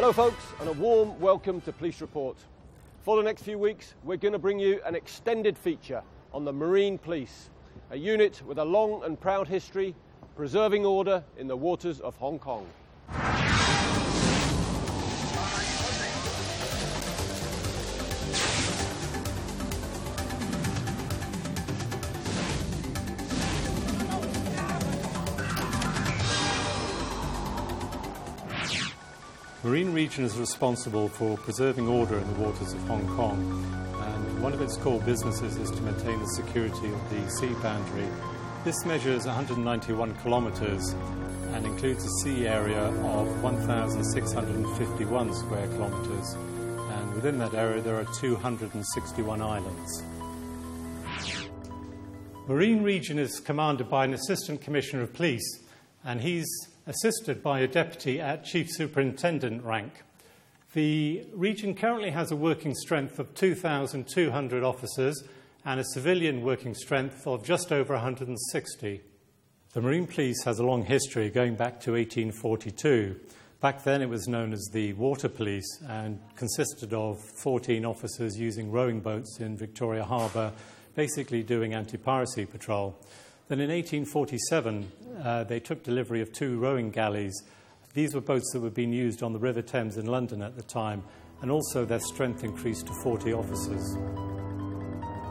Hello, folks, and a warm welcome to Police Report. For the next few weeks, we're going to bring you an extended feature on the Marine Police, a unit with a long and proud history preserving order in the waters of Hong Kong. Marine Region is responsible for preserving order in the waters of Hong Kong, and one of its core businesses is to maintain the security of the sea boundary. This measures 191 kilometres and includes a sea area of 1,651 square kilometres, and within that area there are 261 islands. Marine Region is commanded by an Assistant Commissioner of Police, and he's assisted by a deputy at Chief Superintendent rank. The region currently has a working strength of 2,200 officers and a civilian working strength of just over 160. The Marine Police has a long history going back to 1842. Back then it was known as the Water Police and consisted of 14 officers using rowing boats in Victoria Harbour, basically doing anti piracy patrol. Then in 1847, uh, they took delivery of two rowing galleys. These were boats that were being used on the River Thames in London at the time, and also their strength increased to 40 officers.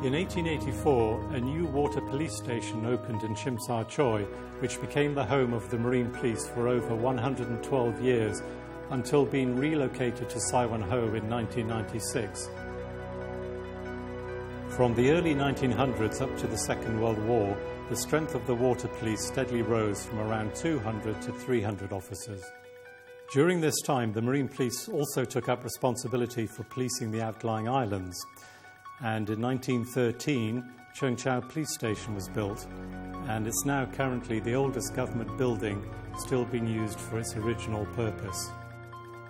In 1884, a new water police station opened in Sha Tsui, which became the home of the Marine Police for over 112 years until being relocated to Sai Wan Ho in 1996. From the early 1900s up to the Second World War, the strength of the water police steadily rose from around 200 to 300 officers. During this time, the Marine Police also took up responsibility for policing the outlying islands. And in 1913, Cheung Chau Police Station was built, and it's now currently the oldest government building still being used for its original purpose.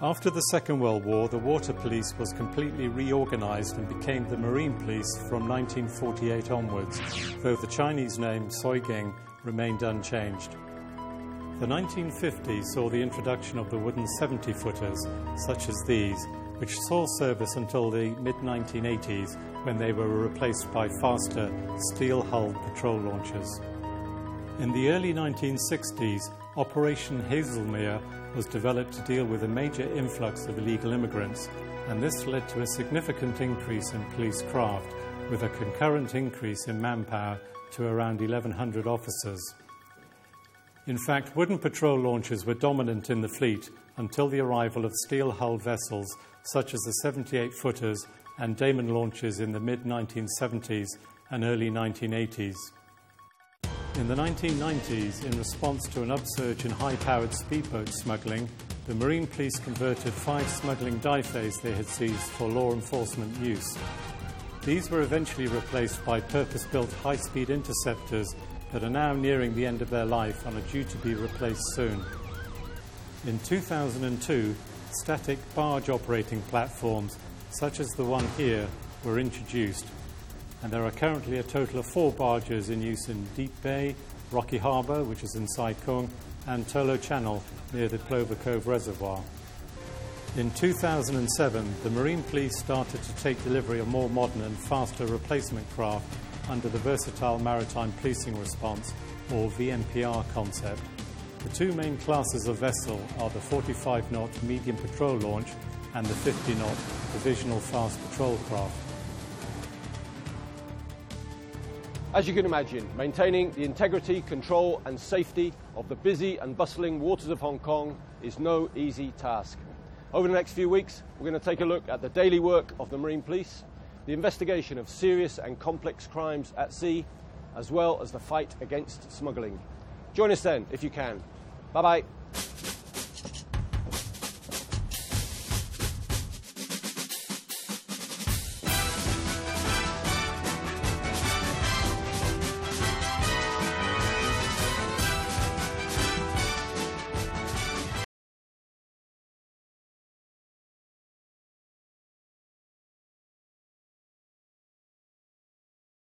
After the Second World War, the Water Police was completely reorganized and became the Marine Police from 1948 onwards, though the Chinese name Soigang remained unchanged. The 1950s saw the introduction of the wooden 70 footers, such as these, which saw service until the mid 1980s when they were replaced by faster steel hulled patrol launchers. In the early 1960s, Operation Hazelmere was developed to deal with a major influx of illegal immigrants, and this led to a significant increase in police craft, with a concurrent increase in manpower to around 1,100 officers. In fact, wooden patrol launches were dominant in the fleet until the arrival of steel hulled vessels such as the 78 footers and Damen launches in the mid 1970s and early 1980s. In the 1990s, in response to an upsurge in high powered speedboat smuggling, the Marine Police converted five smuggling tai feis they had seized for law enforcement use. These were eventually replaced by purpose built high speed interceptors that are now nearing the end of their life and are due to be replaced soon. In 2002, static barge operating platforms, such as the one here, were introduced and there are currently a total of four barges in use in Deep Bay, Rocky Harbour, which is in Sai Kung, and Tolo Channel near the Plover Cove Reservoir. In 2007, the Marine Police started to take delivery of more modern and faster replacement craft under the Versatile Maritime Policing Response, or VMPR concept. The two main classes of vessel are the 45 knot medium patrol launch and the 50 knot divisional fast patrol craft. As you can imagine, maintaining the integrity, control and safety of the busy and bustling waters of Hong Kong is no easy task. Over the next few weeks, we're going to take a look at the daily work of the Marine Police, the investigation of serious and complex crimes at sea, as well as the fight against smuggling. Join us then, if you can. Bye bye.